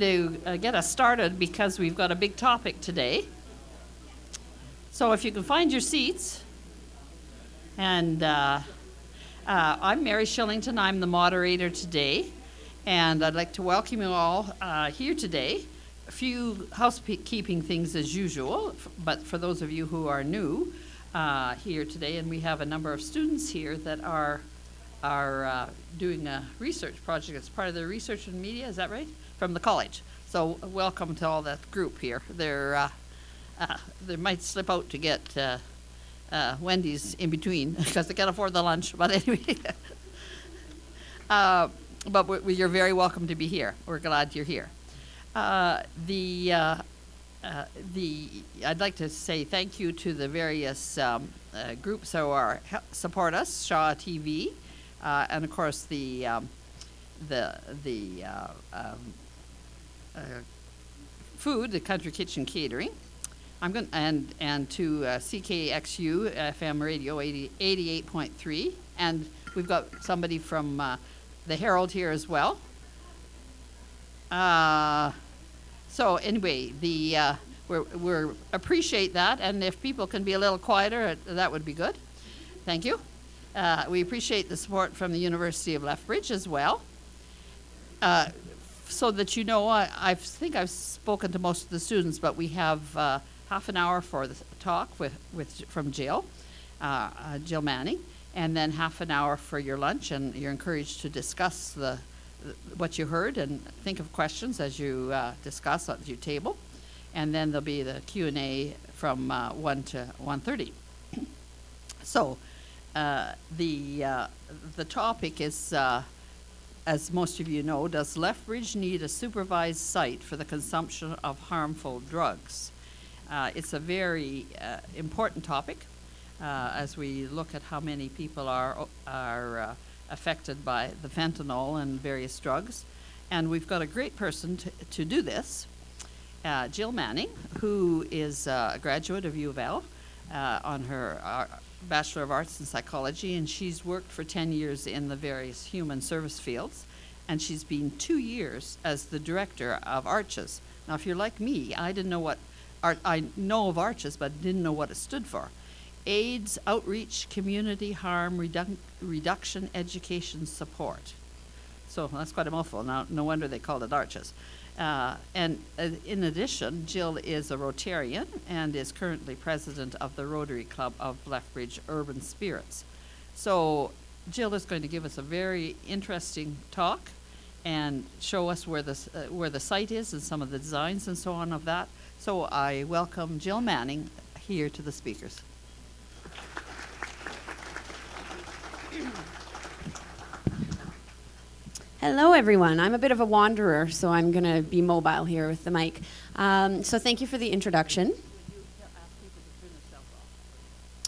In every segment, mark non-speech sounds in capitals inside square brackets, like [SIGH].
to uh, get us started because we've got a big topic today. So if you can find your seats, and uh, uh, I'm Mary Shillington, I'm the moderator today, and I'd like to welcome you all uh, here today. A few housekeeping things as usual, but for those of you who are new uh, here today, and we have a number of students here that are are doing a research project as part of their research and media. Is that right? From the college. So welcome to all that group here. They're uh, uh, they might slip out to get uh, uh, Wendy's in between [LAUGHS] because they can't afford the lunch. [LAUGHS] But anyway, [LAUGHS] uh, but you're very welcome to be here. We're glad you're here. Uh, the the I'd like to say thank you to the various um, groups who are support us, Shaw TV, and of course the um, the the um, food, the Country Kitchen Catering. I'm going and and to uh, CKXU FM radio 80, 88.3, and we've got somebody from uh, the Herald here as well. Uh, so anyway, the uh, we're, we're appreciate that, and if people can be a little quieter, uh, that would be good. Thank you. Uh, we appreciate the support from the University of Lethbridge as well. So that you know, I, I think I've spoken to most of the students, but we have uh, half an hour for the talk with, with from Jill, uh, uh, Jill Manning, and then half an hour for your lunch, and you're encouraged to discuss the, what you heard and think of questions as you uh, discuss at your table, and then there'll be the Q and A from uh, one to one thirty. so, uh, the the topic is. As most of you know, does Lethbridge need a supervised site for the consumption of harmful drugs? Uh, it's a very uh, important topic uh, as we look at how many people are, are uh, affected by the fentanyl and various drugs. And we've got a great person to, to do this, uh, Jill Manning, who is a graduate of U of L uh, on her Bachelor of Arts in Psychology, and she's worked for 10 years in the various human service fields, and she's been two years as the director of Arches. Now, if you're like me, I didn't know what Ar- I know of Arches, but didn't know what it stood for. AIDS Outreach Community Harm Reduc- Reduction Education Support. So that's quite a mouthful. Now, no wonder they called it Arches. Uh, and uh, in addition, Jill is a Rotarian and is currently president of the Rotary Club of Lethbridge Urban Spirits. So Jill is going to give us a very interesting talk and show us where the, uh, where the site is and some of the designs and so on of that. So I welcome Jill Manning here to the speakers. Hello, everyone. I'm a bit of a wanderer, so I'm going to be mobile here with the mic. Um, so, thank you for the introduction.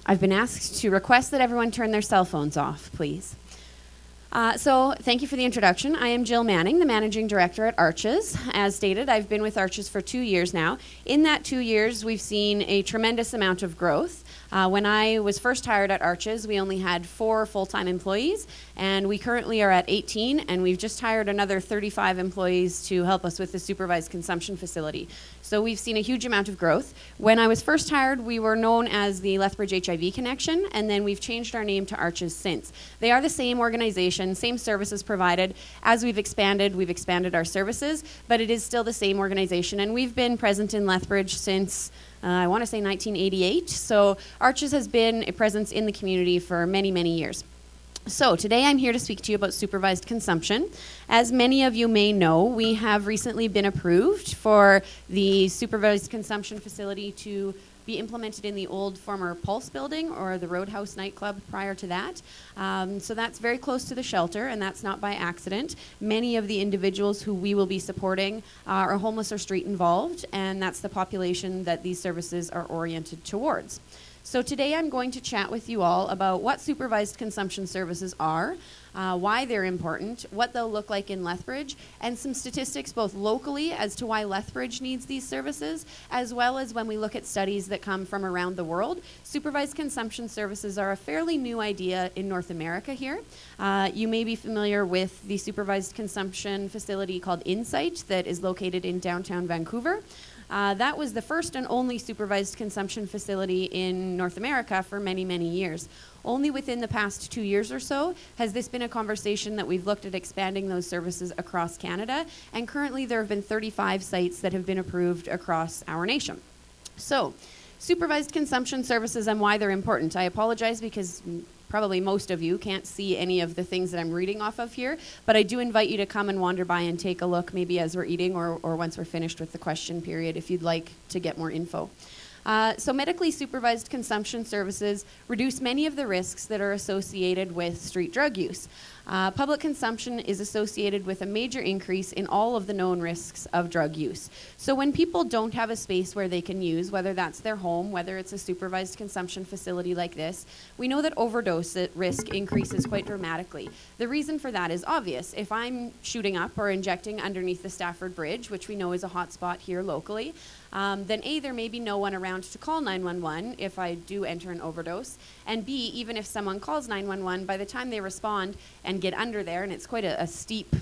I've been asked to request that everyone turn their cell phones off, please. Uh, so, thank you for the introduction. I am Jill Manning, the managing director at Arches. As stated, I've been with Arches for two years now. In that two years, we've seen a tremendous amount of growth. Uh, when I was first hired at Arches, we only had four full time employees, and we currently are at 18, and we've just hired another 35 employees to help us with the supervised consumption facility. So we've seen a huge amount of growth. When I was first hired, we were known as the Lethbridge HIV Connection, and then we've changed our name to Arches since. They are the same organization, same services provided. As we've expanded, we've expanded our services, but it is still the same organization, and we've been present in Lethbridge since. Uh, I want to say 1988. So Arches has been a presence in the community for many, many years. So, today I'm here to speak to you about supervised consumption. As many of you may know, we have recently been approved for the supervised consumption facility to be implemented in the old former Pulse building or the Roadhouse nightclub prior to that. Um, so, that's very close to the shelter, and that's not by accident. Many of the individuals who we will be supporting are homeless or street involved, and that's the population that these services are oriented towards. So today I'm going to chat with you all about what supervised consumption services are, uh, why they're important, what they'll look like in Lethbridge, and some statistics both locally as to why Lethbridge needs these services, as well as when we look at studies that come from around the world. Supervised consumption services are a fairly new idea in North America here. Uh, you may be familiar with the supervised consumption facility called Insite that is located in downtown Vancouver. Uh, that was the first and only supervised consumption facility in North America for many, many years. Only within the past two years or so has this been a conversation that we've looked at expanding those services across Canada, and currently there have been 35 sites that have been approved across our nation. So, supervised consumption services and why they're important. I apologize because probably most of you can't see any of the things that I'm reading off of here, but I do invite you to come and wander by and take a look maybe as we're eating or, or once we're finished with the question period if you'd like to get more info. Uh, so, medically supervised consumption services reduce many of the risks that are associated with street drug use. Uh, public consumption is associated with a major increase in all of the known risks of drug use. So, when people don't have a space where they can use, whether that's their home, whether it's a supervised consumption facility like this, we know that overdose risk increases quite dramatically. The reason for that is obvious. If I'm shooting up or injecting underneath the Stafford Bridge, which we know is a hot spot here locally, um, then A, there may be no one around to call 911 if I do enter an overdose. And B, even if someone calls 911, by the time they respond and get under there, and it's quite a, a steep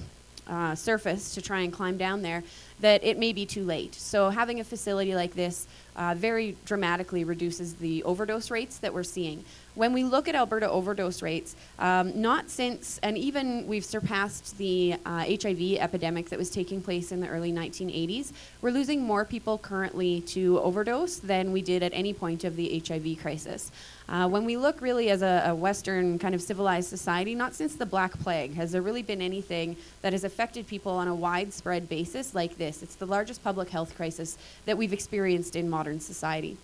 uh, surface to try and climb down there, that it may be too late. So having a facility like this uh, very dramatically reduces the overdose rates that we're seeing. When we look at Alberta overdose rates, um, not since, and even we've surpassed the uh, HIV epidemic that was taking place in the early 1980s, we're losing more people currently to overdose than we did at any point of the HIV crisis. Uh, when we look really as a, a, Western kind of civilized society, not since the Black Plague has there really been anything that has affected people on a widespread basis like this. It's the largest public health crisis that we've experienced in modern society.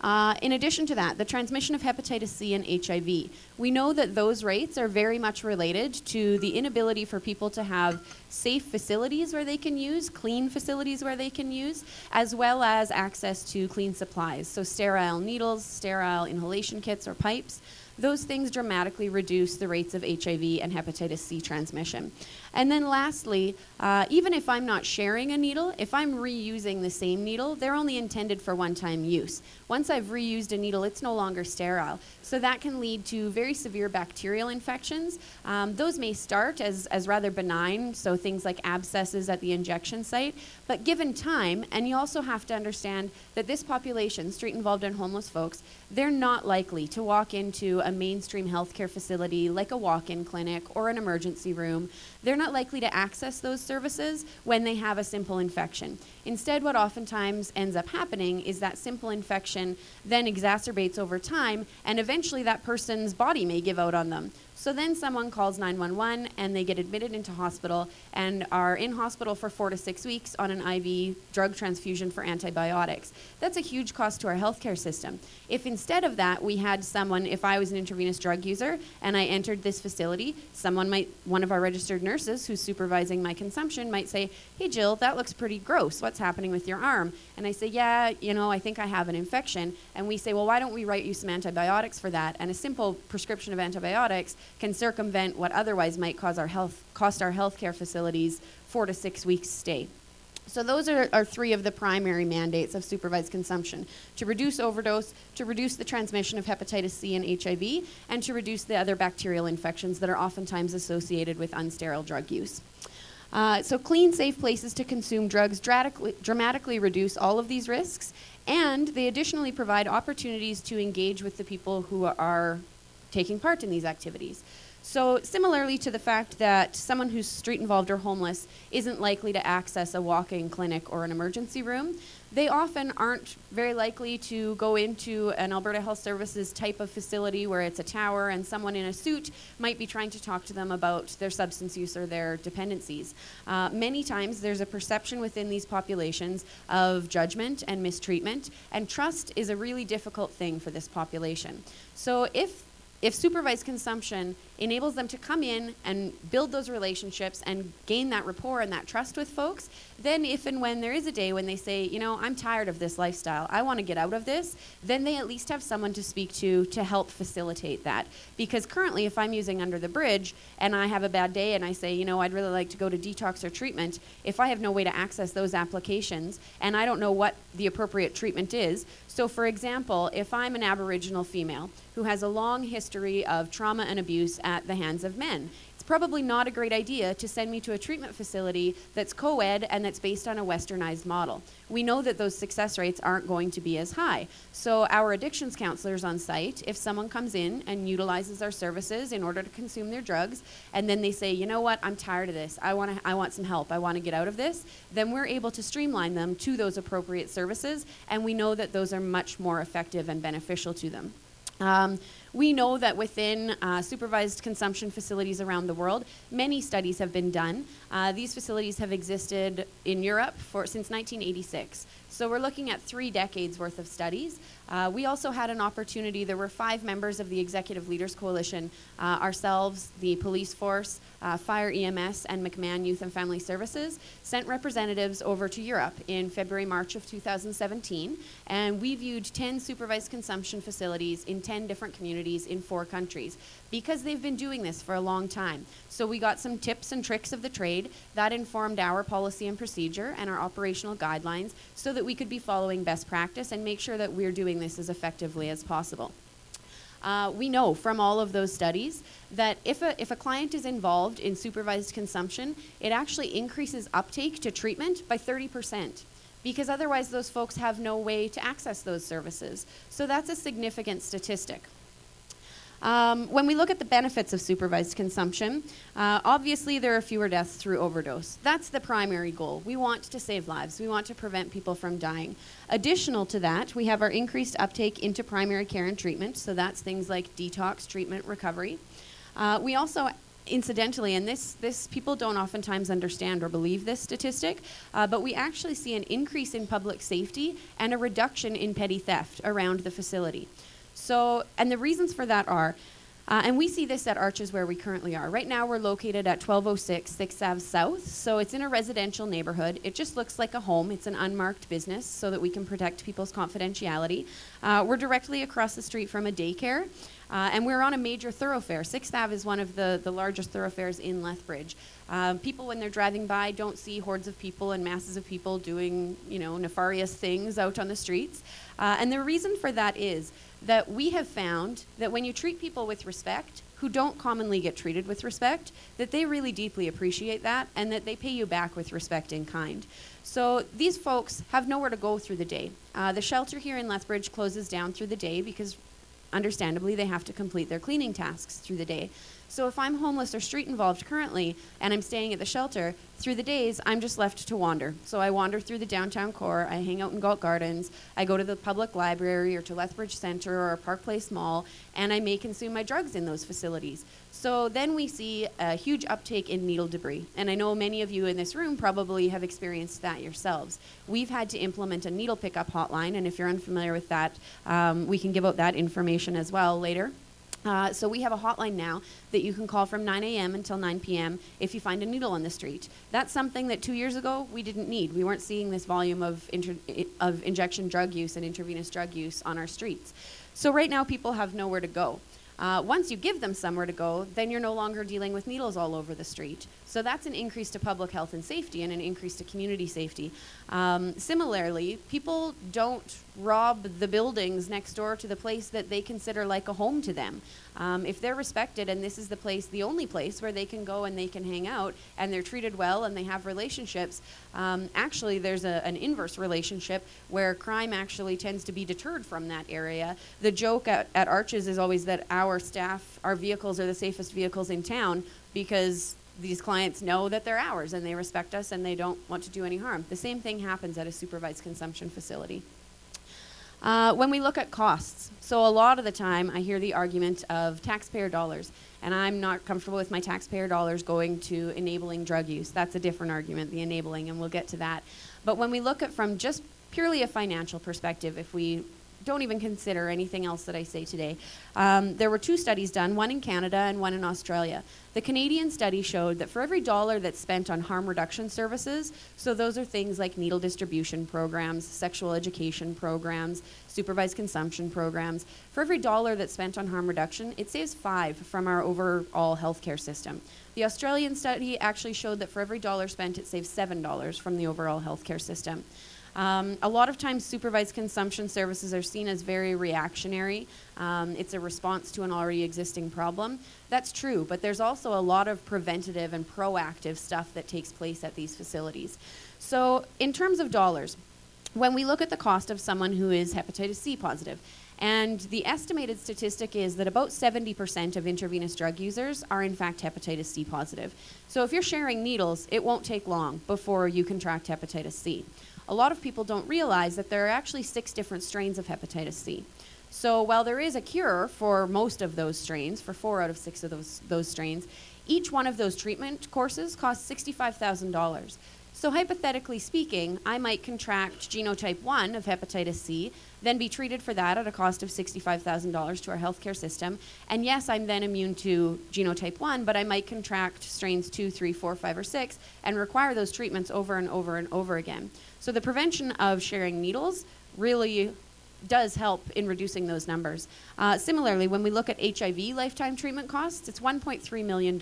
Uh, in addition to that, the transmission of hepatitis C and HIV. We know that those rates are very much related to the inability for people to have safe facilities where they can use, clean facilities where they can use, as well as access to clean supplies. So, sterile needles, sterile inhalation kits or pipes those things dramatically reduce the rates of HIV and hepatitis C transmission. And then lastly, uh, even if I'm not sharing a needle, if I'm reusing the same needle, they're only intended for one time use. Once I've reused a needle, it's no longer sterile. So that can lead to very severe bacterial infections. Um, those may start as, as rather benign, so things like abscesses at the injection site, but given time, and you also have to understand that this population, street involved and homeless folks, they're not likely to walk into a mainstream healthcare facility like a walk in clinic or an emergency room. They're not likely to access those services when they have a simple infection. Instead, what oftentimes ends up happening is that simple infection then exacerbates over time, and eventually that person's body may give out on them. So then someone calls 911 and they get admitted into hospital and are in hospital for four to six weeks on an IV drug transfusion for antibiotics. That's a huge cost to our healthcare system. If instead of that we had someone, if I was an intravenous drug user and I entered this facility, someone might, one of our registered nurses who's supervising my consumption might say, Hey Jill, that looks pretty gross. What's happening with your arm? And I say, Yeah, you know, I think I have an infection. And we say, Well, why don't we write you some antibiotics for that? And a simple prescription of antibiotics can circumvent what otherwise might cause our health, cost our healthcare facilities four to six weeks stay. So those are, are three of the primary mandates of supervised consumption to reduce overdose, to reduce the transmission of hepatitis C and HIV, and to reduce the other bacterial infections that are oftentimes associated with unsterile drug use. Uh, so clean, safe places to consume drugs dramatically, dramatically reduce all of these risks, and they additionally provide opportunities to engage with the people who are taking part in these activities. So, similarly to the fact that someone who's street involved or homeless isn't likely to access a walk in clinic or an emergency room, they often aren't very likely to go into an Alberta Health Services type of facility where it's a tower and someone in a suit might be trying to talk to them about their substance use or their dependencies. Uh, many times there's a perception within these populations of judgment and mistreatment, and trust is a really difficult thing for this population. So, if if supervised consumption enables them to come in and build those relationships and gain that rapport and that trust with folks. Then, if and when there is a day when they say, you know, I'm tired of this lifestyle, I want to get out of this, then they at least have someone to speak to to help facilitate that. Because currently, if I'm using Under the Bridge and I have a bad day and I say, you know, I'd really like to go to detox or treatment, if I have no way to access those applications and I don't know what the appropriate treatment is, so for example, if I'm an Aboriginal female who has a long history of trauma and abuse at the hands of men, probably not a great idea to send me to a treatment facility that's co ed and that's based on a westernized model. We know that those success rates aren't going to be as high. So, our addictions counselors on site, if someone comes in and utilizes our services in order to consume their drugs, and then they say, you know what, I'm tired of this, I, wanna, I want some help, I want to get out of this, then we're able to streamline them to those appropriate services, and we know that those are much more effective and beneficial to them. Um, we know that within uh, supervised consumption facilities around the world, many studies have been done. Uh, these facilities have existed in Europe for, since 1986. So we're looking at three decades worth of studies. Uh, we also had an opportunity, there were five members of the Executive Leaders Coalition, uh, ourselves, the police force, uh, Fire EMS, and McMan Youth and Family Services, sent representatives over to Europe in February, March of 2017, and we viewed 10 supervised consumption facilities in 10 different communities in four countries because they've been doing this for a long time. So we got some tips and tricks of the trade that informed our policy and procedure and our operational guidelines so that we could be following best practice and make sure that we're doing this as effectively as possible. Uh, we know from all of those studies that if a, if a client is involved in supervised consumption, it actually increases uptake to treatment by 30% because otherwise those folks have no way to access those services. So that's a significant statistic. Um, when we look at the benefits of supervised consumption, uh, obviously there are fewer deaths through overdose. That's the primary goal. We want to save lives, we want to prevent people from dying. Additional to that, we have our increased uptake into primary care and treatment, so that's things like detox, treatment, recovery. Uh, we also incidentally, and this, this people don't oftentimes understand or believe this statistic, uh, but we actually see an increase in public safety and a reduction in petty theft around the facility. So, and the reasons for that are, uh, and we see this at Arches where we currently are. Right now, we're located at 1206 6th Ave South, so it's in a residential neighborhood. It just looks like a home. It's an unmarked business so that we can protect people's confidentiality. Uh, we're directly across the street from a daycare. Uh, and we're on a major thoroughfare. Sixth Ave is one of the, the largest thoroughfares in Lethbridge. Um, people, when they're driving by, don't see hordes of people and masses of people doing, you know, nefarious things out on the streets. Uh, and the reason for that is that we have found that when you treat people with respect, who don't commonly get treated with respect, that they really deeply appreciate that and that they pay you back with respect in kind. So these folks have nowhere to go through the day. Uh, the shelter here in Lethbridge closes down through the day because understandably, they have to complete their cleaning tasks through the day. So if I'm homeless or street involved currently and I'm staying at the shelter, through the days I'm just left to wander. So I wander through the downtown core, I hang out in Galt Gardens, I go to the public library or to Lethbridge Center or Park Place Mall, and I may consume my drugs in those facilities. So then we see a huge uptake in needle debris. And I know many of you in this room probably have experienced that yourselves. We've had to implement a needle pickup hotline, and if you're unfamiliar with that, um, we can give out that information as well later. Uh, so we have a hotline now that you can call from 9 a.m. until 9 p.m. if you find a needle on the street. That's something that two years ago we didn't need. We weren't seeing this volume of, of injection drug use and intravenous drug use on our streets. So right now people have nowhere to go. Uh, once you give them somewhere to go, then you're no longer dealing with needles all over the street. So that's an increase to public health and safety and an increase to community safety. Um, similarly, people don't rob the buildings next door to the place that they consider like a home to them. Um, if they're respected and this is the place, the only place where they can go and they can hang out and they're treated well and they have relationships, um, actually there's a, an inverse relationship where crime actually tends to be deterred from that area. The joke at, at Arches is always that our staff, our vehicles are the safest vehicles in town because these clients know that they're ours and they respect us and they don't want to do any harm. The same thing happens at a supervised consumption facility. Uh, when we look at costs, so a lot of the time I hear the argument of taxpayer dollars, and I'm not comfortable with my taxpayer dollars going to enabling drug use. That's a different argument, the enabling, and we'll get to that. But when we look at from just purely a financial perspective, if we don't even consider anything else that I say today. Um, there were two studies done, one in Canada and one in Australia. The Canadian study showed that for every dollar that's spent on harm reduction services, so those are things like needle distribution programs, sexual education programs, supervised consumption programs, for every dollar that's spent on harm reduction, it saves five from our overall healthcare system. The Australian study actually showed that for every dollar spent, it saves $7 from the overall healthcare system. Um, a lot of times, supervised consumption services are seen as very reactionary. Um, it's a response to an already existing problem. That's true, but there's also a lot of preventative and proactive stuff that takes place at these facilities. So, in terms of dollars, when we look at the cost of someone who is hepatitis C positive, and the estimated statistic is that about 70% of intravenous drug users are in fact hepatitis C positive. So if you're sharing needles, it won't take long before you contract hepatitis C a lot of people don't realize that there are actually six different strains of hepatitis C. So while there is a cure for most of those strains, for four out of six of those, those strains, each one of those treatment courses costs $65,000. So hypothetically speaking, I might contract genotype 1 of hepatitis C, then be treated for that at a cost of $65,000 to our healthcare system. And yes, I'm then immune to genotype 1, but I might contract strains 2, 3, 4, 5, or 6 and require those treatments over and over and over again. So the prevention of sharing needles really does help in reducing those numbers. Uh, similarly, when we look at HIV lifetime treatment costs, it's $1.3 million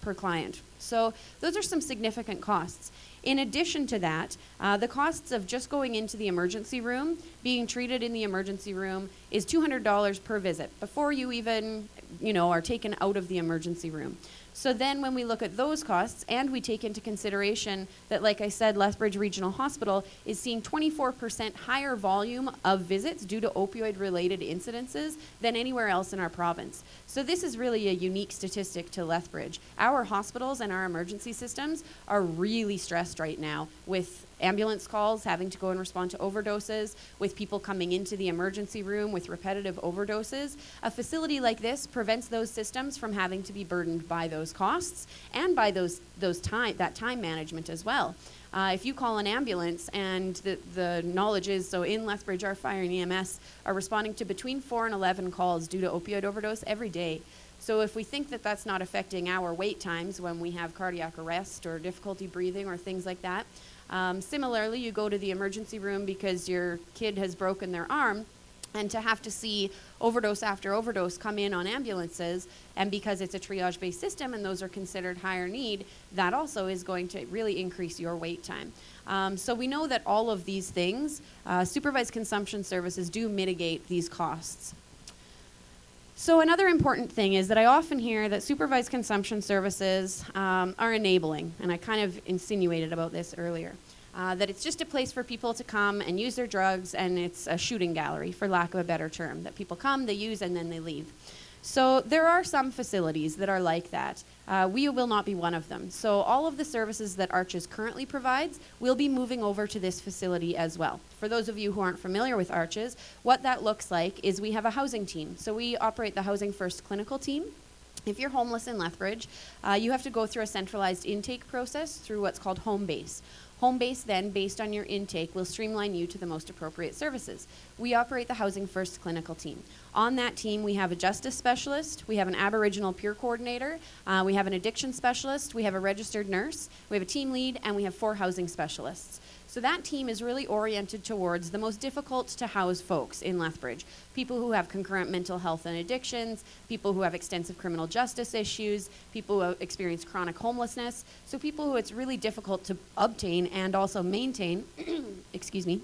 per client. So those are some significant costs. In addition to that, uh, the costs of just going into the emergency room, being treated in the emergency room, is $200 per visit before you even, you know, are taken out of the emergency room. So then when we look at those costs and we take into consideration that, like I said, Lethbridge Regional Hospital is seeing 24% higher volume of visits due to opioid related incidences than anywhere else in our province. So this is really a unique statistic to Lethbridge. Our hospitals and our emergency systems are really stressed right now with ambulance calls, having to go and respond to overdoses, with people coming into the emergency room with repetitive overdoses. A facility like this prevents those systems from having to be burdened by those costs and by those, those time, that time management as well. Uh, if you call an ambulance and the, the knowledge is so in Lethbridge, our fire and EMS are responding to between 4 and 11 calls due to opioid overdose every day. So if we think that that's not affecting our wait times when we have cardiac arrest or difficulty breathing or things like that, um, similarly, you go to the emergency room because your kid has broken their arm, and to have to see overdose after overdose come in on ambulances, and because it's a triage based system and those are considered higher need, that also is going to really increase your wait time. Um, so we know that all of these things, uh, supervised consumption services, do mitigate these costs. So, another important thing is that I often hear that supervised consumption services um, are enabling, and I kind of insinuated about this earlier. Uh, that it's just a place for people to come and use their drugs, and it's a shooting gallery, for lack of a better term. That people come, they use, and then they leave. So there are some facilities that are like that. Uh, we will not be one of them. So all of the services that Arches currently provides will be moving over to this facility as well. For those of you who aren't familiar with Arches, what that looks like is we have a housing team. So we operate the Housing First clinical team. If you're homeless in Lethbridge, uh, you have to go through a centralized intake process through what's called home base. Home base then, based on your intake, will streamline you to the most appropriate services. We operate the Housing First clinical team. On that team, we have a justice specialist, we have an Aboriginal peer coordinator, uh, we have an addiction specialist, we have a registered nurse, we have a team lead, and we have four housing specialists. So that team is really oriented towards the most difficult to house folks in Lethbridge people who have concurrent mental health and addictions, people who have extensive criminal justice issues, people who experience chronic homelessness. So people who it's really difficult to obtain and also maintain, [CLEARS THROAT] excuse me,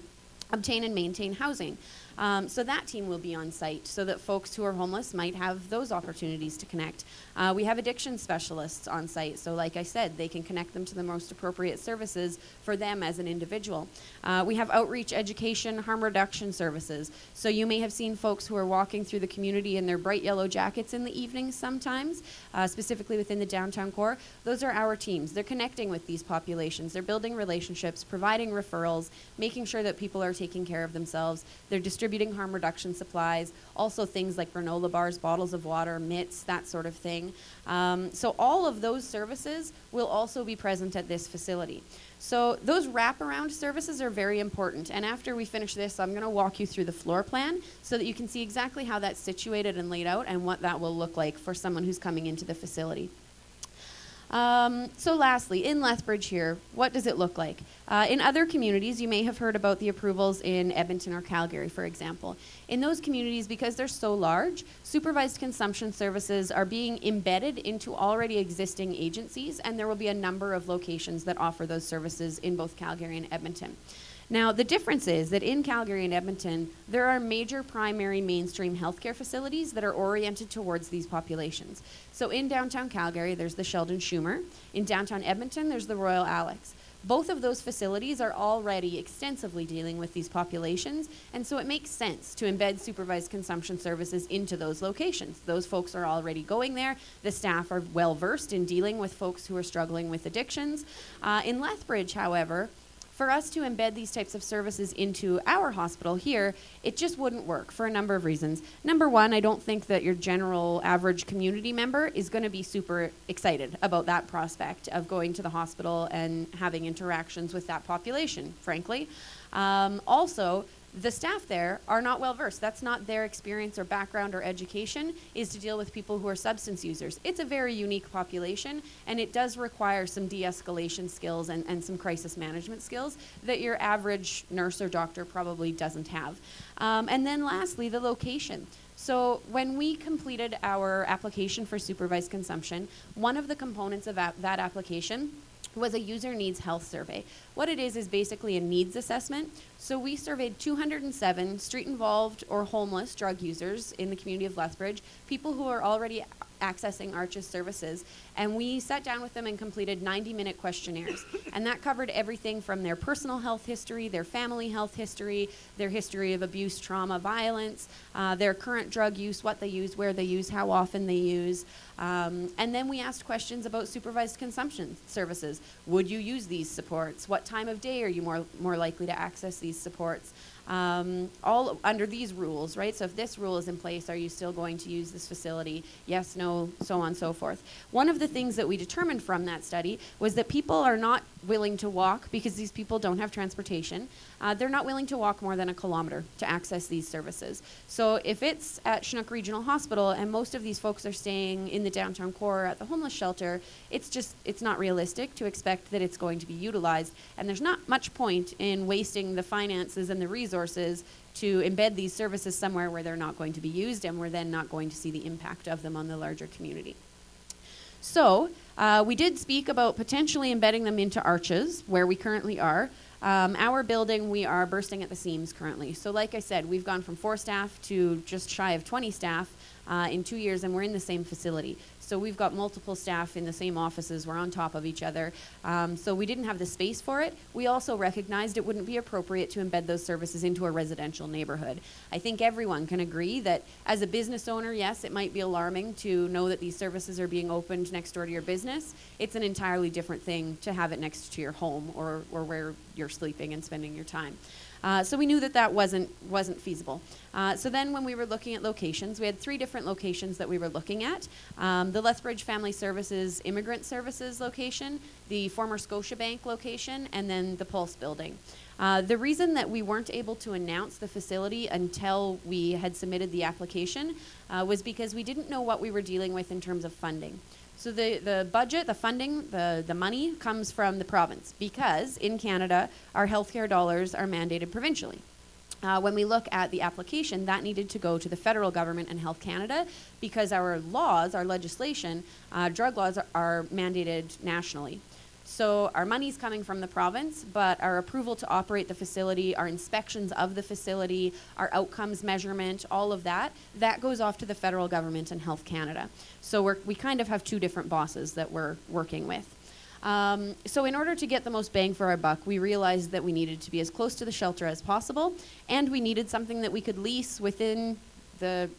obtain and maintain housing. Um, so that team will be on site so that folks who are homeless might have those opportunities to connect. Uh, we have addiction specialists on site, so like I said, they can connect them to the most appropriate services for them as an individual. Uh, we have outreach, education, harm reduction services. So you may have seen folks who are walking through the community in their bright yellow jackets in the evenings sometimes, uh, specifically within the downtown core. Those are our teams. They're connecting with these populations. They're building relationships, providing referrals, making sure that people are taking care of themselves. They're distributing harm reduction supplies, also things like granola bars, bottles of water, mitts, that sort of thing. Um, so all of those services will also be present at this facility. So those wraparound services are very important. And after we finish this, I'm going to walk you through the floor plan so that you can see exactly how that's situated and laid out and what that will look like for someone who's coming into the facility. Um, so, lastly, in Lethbridge here, what does it look like? Uh, in other communities, you may have heard about the approvals in Edmonton or Calgary, for example. In those communities, because they're so large, supervised consumption services are being embedded into already existing agencies, and there will be a number of locations that offer those services in both Calgary and Edmonton. Now, the difference is that in Calgary and Edmonton, there are major primary mainstream healthcare facilities that are oriented towards these populations. So in downtown Calgary, there's the Sheldon Chumir. In downtown Edmonton, there's the Royal Alex. Both of those facilities are already extensively dealing with these populations, and so it makes sense to embed supervised consumption services into those locations. Those folks are already going there. The staff are well versed in dealing with folks who are struggling with addictions. Uh, in Lethbridge, however, for us to embed these types of services into our hospital here, it just wouldn't work for a number of reasons. Number one, I don't think that your general average community member is going to be super excited about that prospect of going to the hospital and having interactions with that population, frankly. Um, also, the staff there are not well versed. That's not their experience or background or education is to deal with people who are substance users. It's a very unique population and it does require some de-escalation skills and, and some crisis management skills that your average nurse or doctor probably doesn't have. Um, and then lastly, the location. So when we completed our application for supervised consumption, one of the components of that application was a user needs health survey. What it is is basically a needs assessment. So we surveyed 207 street involved or homeless drug users in the community of Lethbridge, people who are already accessing Arches services. And we sat down with them and completed 90 minute questionnaires. and that covered everything from their personal health history, their family health history, their history of abuse, trauma, violence, uh, their current drug use, what they use, where they use, how often they use. Um, and then we asked questions about supervised consumption services. Would you use these supports? What time of day are you more, more likely to access these supports? um, all under these rules, right? So if this rule is in place, are you still going to use this facility? Yes, no, so on and so forth. One of the things that we determined from that study was that people are not willing to walk because these people don't have transportation. Uh, they're not willing to walk more than a kilometer to access these services. So if it's at Chinook Regional Hospital and most of these folks are staying in the downtown core at the homeless shelter, it's just it's not realistic to expect that it's going to be utilized. And there's not much point in wasting the finances and the resources to embed these services somewhere where they're not going to be used and we're then not going to see the impact of them on the larger community. So, uh, we did speak about potentially embedding them into arches where we currently are. Um, our building, we are bursting at the seams currently. So, like I said, we've gone from four staff to just shy of 20 staff uh, in two years, and we're in the same facility. So we've got multiple staff in the same offices. We're on top of each other. Um, so we didn't have the space for it. We also recognized it wouldn't be appropriate to embed those services into a residential neighborhood. I think everyone can agree that as a business owner, yes, it might be alarming to know that these services are being opened next door to your business. It's an entirely different thing to have it next to your home or, or where you're sleeping and spending your time. Uh, so we knew that that wasn't wasn't feasible. Uh, so then, when we were looking at locations, we had three different locations that we were looking at: um, the Lethbridge Family Services Immigrant Services location, the former Scotiabank location, and then the Pulse Building. Uh, the reason that we weren't able to announce the facility until we had submitted the application uh, was because we didn't know what we were dealing with in terms of funding. So the, the budget, the funding, the, the money comes from the province because in Canada, our healthcare dollars are mandated provincially. Uh, when we look at the application, that needed to go to the federal government and Health Canada because our laws, our legislation, uh, drug laws are, are mandated nationally. So our money's coming from the province, but our approval to operate the facility, our inspections of the facility, our outcomes measurement, all of that, that goes off to the federal government and Health Canada. So we're, we kind of have two different bosses that we're working with. Um, so, in order to get the most bang for our buck, we realized that we needed to be as close to the shelter as possible, and we needed something that we could lease within the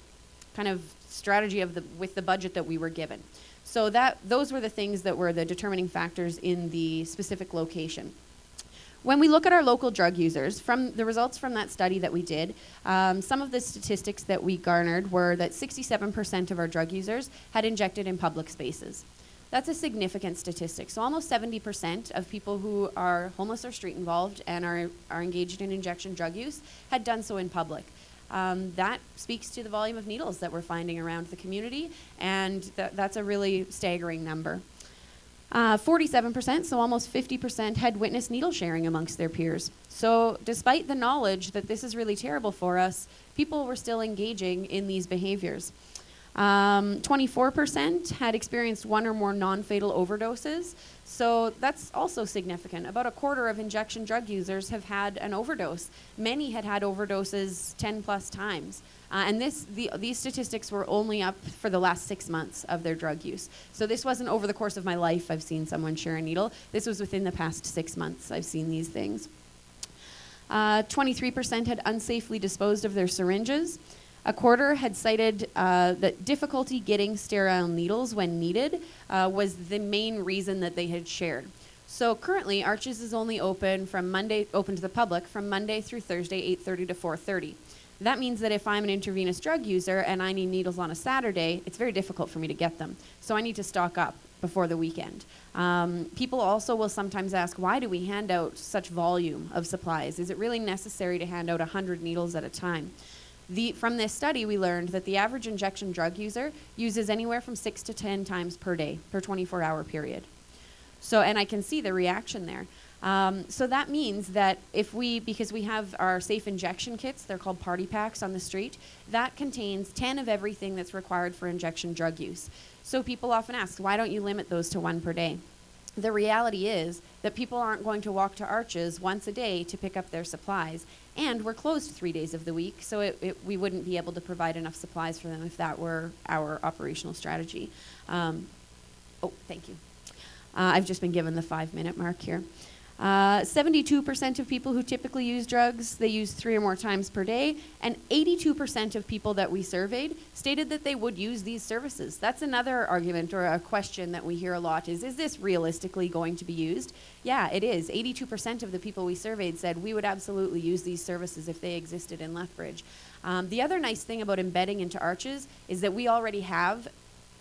kind of strategy of the with the budget that we were given. So that those were the things that were the determining factors in the specific location. When we look at our local drug users, from the results from that study that we did, um, some of the statistics that we garnered were that 67% of our drug users had injected in public spaces. That's a significant statistic. So almost 70% of people who are homeless or street involved and are, are engaged in injection drug use had done so in public. Um, that speaks to the volume of needles that we're finding around the community, and th- that's a really staggering number. Uh, 47%, so almost 50%, had witnessed needle sharing amongst their peers. So, despite the knowledge that this is really terrible for us, people were still engaging in these behaviors. Um, 24% had experienced one or more non fatal overdoses. So that's also significant. About a quarter of injection drug users have had an overdose. Many had had overdoses 10 plus times. Uh, and this, the, these statistics were only up for the last six months of their drug use. So this wasn't over the course of my life I've seen someone share a needle. This was within the past six months I've seen these things. Uh, 23% had unsafely disposed of their syringes. A quarter had cited uh, that difficulty getting sterile needles when needed uh, was the main reason that they had shared. So currently, Arches is only open from Monday, open to the public from Monday through Thursday, 8:30 to 4:30. That means that if I'm an intravenous drug user and I need needles on a Saturday, it's very difficult for me to get them. So I need to stock up before the weekend. Um, people also will sometimes ask, why do we hand out such volume of supplies? Is it really necessary to hand out 100 needles at a time? The, from this study, we learned that the average injection drug user uses anywhere from six to 10 times per day, per 24 hour period. So, and I can see the reaction there. Um, so that means that if we, because we have our safe injection kits, they're called party packs on the street, that contains 10 of everything that's required for injection drug use. So people often ask, why don't you limit those to one per day? The reality is that people aren't going to walk to Arches once a day to pick up their supplies, and we're closed three days of the week, so it, it, we wouldn't be able to provide enough supplies for them if that were our operational strategy. Um, oh, thank you. Uh, I've just been given the five minute mark here. Uh, 72% of people who typically use drugs, they use three or more times per day, and 82% of people that we surveyed stated that they would use these services. That's another argument or a question that we hear a lot is, is this realistically going to be used? Yeah, it is. 82% of the people we surveyed said we would absolutely use these services if they existed in Lethbridge. Um, the other nice thing about embedding into Arches is that we already have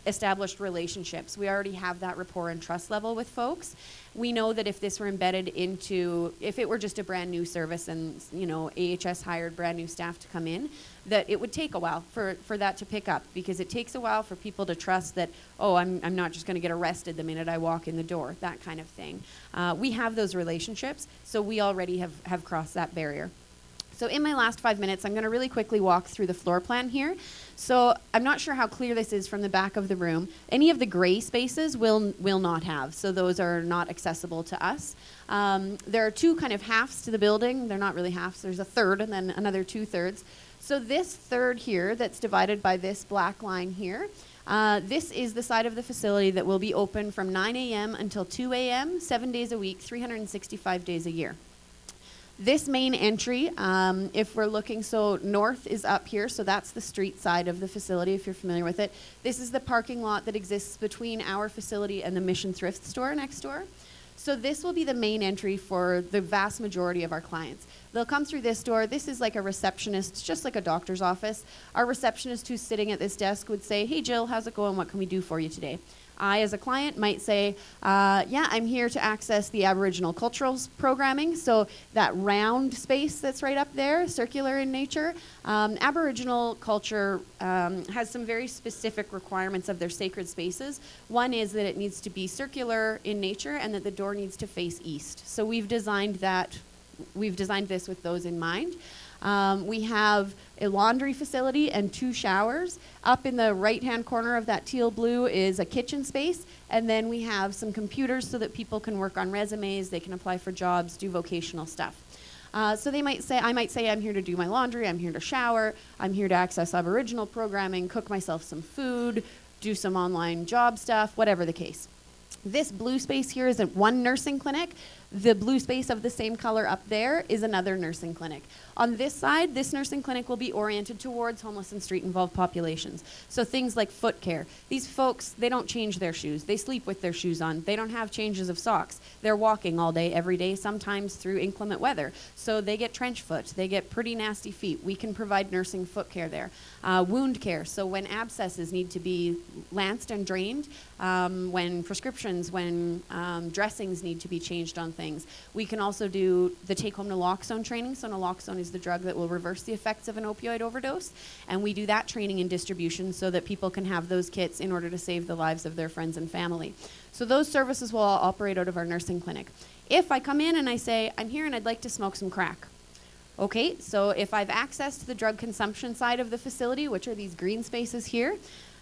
established relationships. We already have that rapport and trust level with folks. We know that if this were embedded into, if it were just a brand new service and, you know, AHS hired brand new staff to come in, that it would take a while for, for that to pick up because it takes a while for people to trust that, oh, I'm, I'm not just going to get arrested the minute I walk in the door, that kind of thing. Uh, we have those relationships, so we already have, have crossed that barrier. So in my last five minutes, I'm going to really quickly walk through the floor plan here. So I'm not sure how clear this is from the back of the room. Any of the gray spaces will will not have, so those are not accessible to us. Um, there are two kind of halves to the building. They're not really halves. There's a third and then another two thirds. So this third here, that's divided by this black line here. Uh, this is the side of the facility that will be open from 9 a.m. until 2 a.m., seven days a week, 365 days a year. This main entry, um, if we're looking, so north is up here, so that's the street side of the facility if you're familiar with it. This is the parking lot that exists between our facility and the Mission Thrift store next door. So this will be the main entry for the vast majority of our clients. They'll come through this door. This is like a receptionist, just like a doctor's office. Our receptionist who's sitting at this desk would say, Hey, Jill, how's it going? What can we do for you today? I, as a client, might say, uh, Yeah, I'm here to access the Aboriginal cultural programming. So, that round space that's right up there, circular in nature, um, Aboriginal culture um, has some very specific requirements of their sacred spaces. One is that it needs to be circular in nature and that the door needs to face east. So, we've designed that, we've designed this with those in mind. Um, we have a laundry facility and two showers. Up in the right hand corner of that teal blue is a kitchen space. And then we have some computers so that people can work on resumes, they can apply for jobs, do vocational stuff. Uh, so they might say, I might say, I'm here to do my laundry, I'm here to shower, I'm here to access Aboriginal programming, cook myself some food, do some online job stuff, whatever the case. This blue space here is one nursing clinic. The blue space of the same color up there is another nursing clinic. On this side, this nursing clinic will be oriented towards homeless and street involved populations. So things like foot care. These folks, they don't change their shoes. They sleep with their shoes on. They don't have changes of socks. They're walking all day, every day, sometimes through inclement weather. So they get trench foot. They get pretty nasty feet. We can provide nursing foot care there. Uh, wound care. So when abscesses need to be lanced and drained, um, when prescriptions, when um, dressings need to be changed on things. We can also do the take home naloxone training. So, naloxone is the drug that will reverse the effects of an opioid overdose. And we do that training and distribution so that people can have those kits in order to save the lives of their friends and family. So, those services will all operate out of our nursing clinic. If I come in and I say, I'm here and I'd like to smoke some crack, Okay, so if I've access to the drug consumption side of the facility, which are these green spaces here,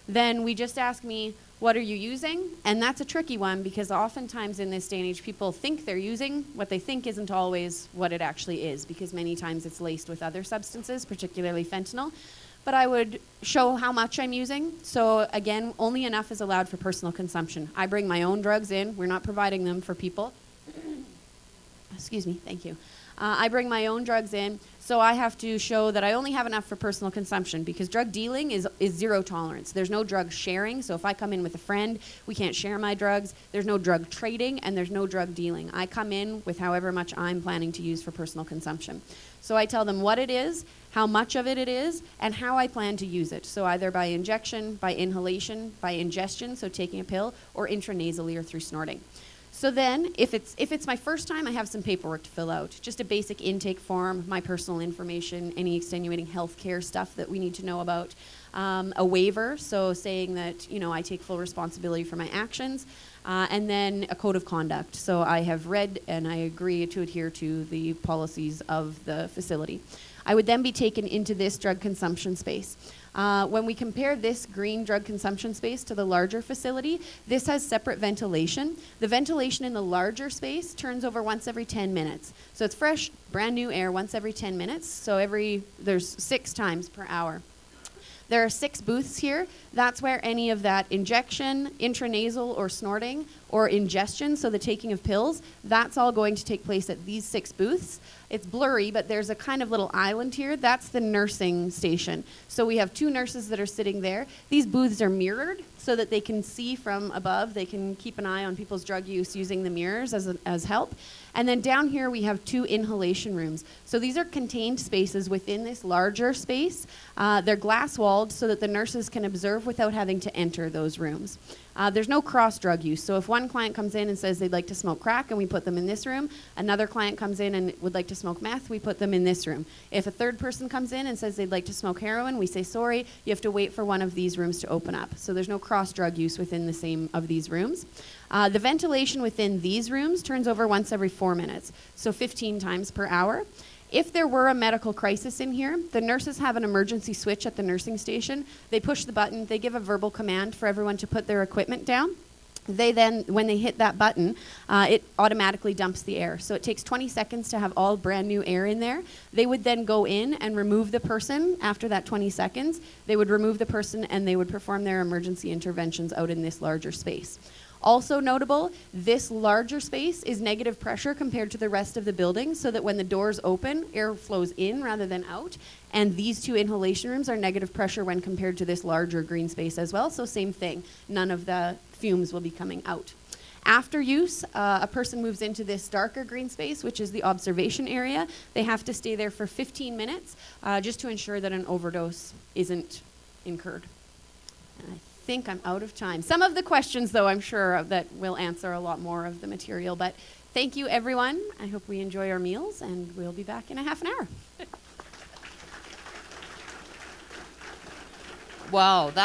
then we just ask me, what are you using? And that's a tricky one because oftentimes in this day and age, people think they're using what they think isn't always what it actually is because many times it's laced with other substances, particularly fentanyl. But I would show how much I'm using. So, again, only enough is allowed for personal consumption. I bring my own drugs in, we're not providing them for people. [COUGHS] Excuse me, thank you. Uh, I bring my own drugs in, so I have to show that I only have enough for personal consumption because drug dealing is, is zero tolerance. There's no drug sharing, so if I come in with a friend, we can't share my drugs. There's no drug trading, and there's no drug dealing. I come in with however much I'm planning to use for personal consumption. So I tell them what it is, how much of it it is, and how I plan to use it. So either by injection, by inhalation, by ingestion, so taking a pill, or intranasally or through snorting. So then, if it's if it's my first time, I have some paperwork to fill out, just a basic intake form, my personal information, any extenuating health care stuff that we need to know about, um, a waiver, so saying that you know I take full responsibility for my actions, uh, and then a code of conduct. So I have read and I agree to adhere to the policies of the facility. I would then be taken into this drug consumption space. Uh, when we compare this green drug consumption space to the larger facility, this has separate ventilation. The ventilation in the larger space turns over once every 10 minutes. So it's fresh, brand new air once every 10 minutes. So every, there's six times per hour. There are six booths here. That's where any of that injection, intranasal or snorting, or ingestion, so the taking of pills, that's all going to take place at these six booths. It's blurry, but there's a kind of little island here. That's the nursing station. So we have two nurses that are sitting there. These booths are mirrored so that they can see from above. They can keep an eye on people's drug use using the mirrors as, a, as help. And then down here we have two inhalation rooms. So these are contained spaces within this larger space. Uh, they're glass walled so that the nurses can observe without having to enter those rooms. Uh, there's no cross drug use. So if one client comes in and says they'd like to smoke crack and we put them in this room, another client comes in and would like to smoke meth, we put them in this room. If a third person comes in and says they'd like to smoke heroin, we say, sorry, you have to wait for one of these rooms to open up. So there's no cross drug use within the same of these rooms. Uh, the ventilation within these rooms turns over once every four minutes, so 15 times per hour. If there were a medical crisis in here, the nurses have an emergency switch at the nursing station. They push the button, they give a verbal command for everyone to put their equipment down. They then, when they hit that button, uh, it automatically dumps the air. So it takes 20 seconds to have all brand new air in there. They would then go in and remove the person after that 20 seconds. They would remove the person and they would perform their emergency interventions out in this larger space. Also notable, this larger space is negative pressure compared to the rest of the building, so that when the doors open, air flows in rather than out. And these two inhalation rooms are negative pressure when compared to this larger green space as well, so same thing. None of the fumes will be coming out. After use, uh, a person moves into this darker green space, which is the observation area. They have to stay there for 15 minutes uh, just to ensure that an overdose isn't incurred. Think I'm out of time. Some of the questions, though, I'm sure that will answer a lot more of the material. But thank you, everyone. I hope we enjoy our meals, and we'll be back in a half an hour. Wow, that